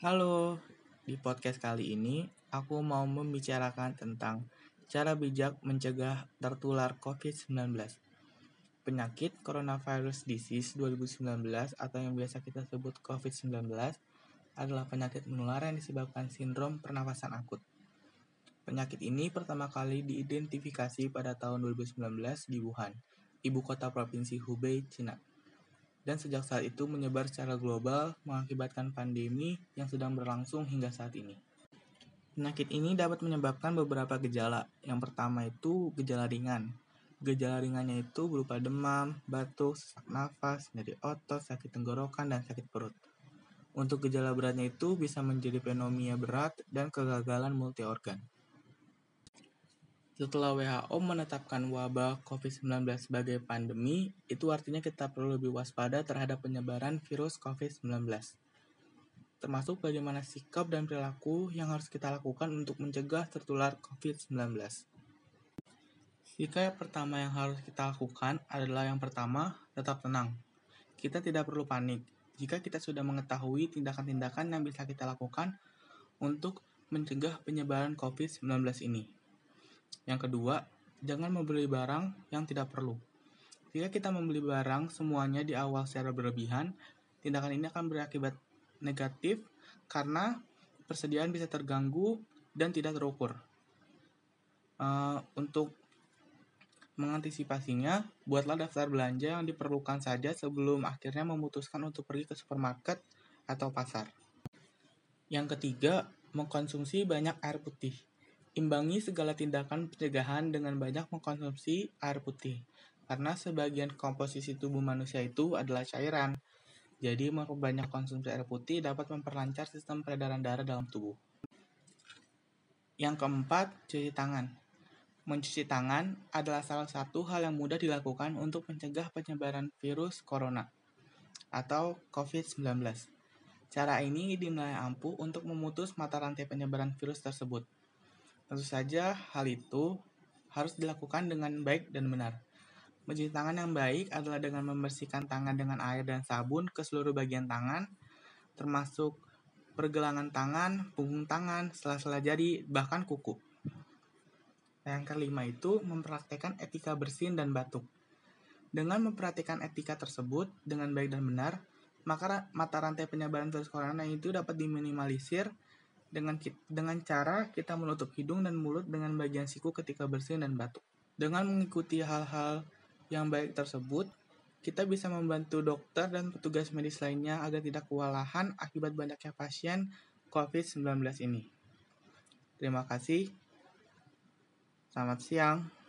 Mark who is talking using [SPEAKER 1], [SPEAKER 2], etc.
[SPEAKER 1] Halo, di podcast kali ini aku mau membicarakan tentang cara bijak mencegah tertular COVID-19. Penyakit coronavirus disease 2019 atau yang biasa kita sebut COVID-19 adalah penyakit menular yang disebabkan sindrom pernafasan akut. Penyakit ini pertama kali diidentifikasi pada tahun 2019 di Wuhan, ibu kota provinsi Hubei, Cina dan sejak saat itu menyebar secara global mengakibatkan pandemi yang sedang berlangsung hingga saat ini. Penyakit ini dapat menyebabkan beberapa gejala. Yang pertama itu gejala ringan. Gejala ringannya itu berupa demam, batuk, sesak nafas, nyeri otot, sakit tenggorokan, dan sakit perut. Untuk gejala beratnya itu bisa menjadi pneumonia berat dan kegagalan multi organ. Setelah WHO menetapkan wabah COVID-19 sebagai pandemi, itu artinya kita perlu lebih waspada terhadap penyebaran virus COVID-19. Termasuk bagaimana sikap dan perilaku yang harus kita lakukan untuk mencegah tertular COVID-19. Sikap pertama yang harus kita lakukan adalah yang pertama, tetap tenang. Kita tidak perlu panik jika kita sudah mengetahui tindakan-tindakan yang bisa kita lakukan untuk mencegah penyebaran COVID-19 ini. Yang kedua, jangan membeli barang yang tidak perlu. Jika kita membeli barang semuanya di awal secara berlebihan, tindakan ini akan berakibat negatif karena persediaan bisa terganggu dan tidak terukur. Uh, untuk mengantisipasinya, buatlah daftar belanja yang diperlukan saja sebelum akhirnya memutuskan untuk pergi ke supermarket atau pasar. Yang ketiga, mengkonsumsi banyak air putih. Imbangi segala tindakan pencegahan dengan banyak mengkonsumsi air putih, karena sebagian komposisi tubuh manusia itu adalah cairan. Jadi, memperbanyak konsumsi air putih dapat memperlancar sistem peredaran darah dalam tubuh. Yang keempat, cuci tangan. Mencuci tangan adalah salah satu hal yang mudah dilakukan untuk mencegah penyebaran virus corona atau COVID-19. Cara ini dinilai ampuh untuk memutus mata rantai penyebaran virus tersebut. Tentu saja hal itu harus dilakukan dengan baik dan benar. Mencuci tangan yang baik adalah dengan membersihkan tangan dengan air dan sabun ke seluruh bagian tangan, termasuk pergelangan tangan, punggung tangan, sela-sela jari, bahkan kuku. Yang kelima itu mempraktekkan etika bersin dan batuk. Dengan memperhatikan etika tersebut dengan baik dan benar, maka mata rantai penyebaran virus corona itu dapat diminimalisir dengan dengan cara kita menutup hidung dan mulut dengan bagian siku ketika bersin dan batuk. Dengan mengikuti hal-hal yang baik tersebut, kita bisa membantu dokter dan petugas medis lainnya agar tidak kewalahan akibat banyaknya pasien COVID-19 ini. Terima kasih. Selamat siang.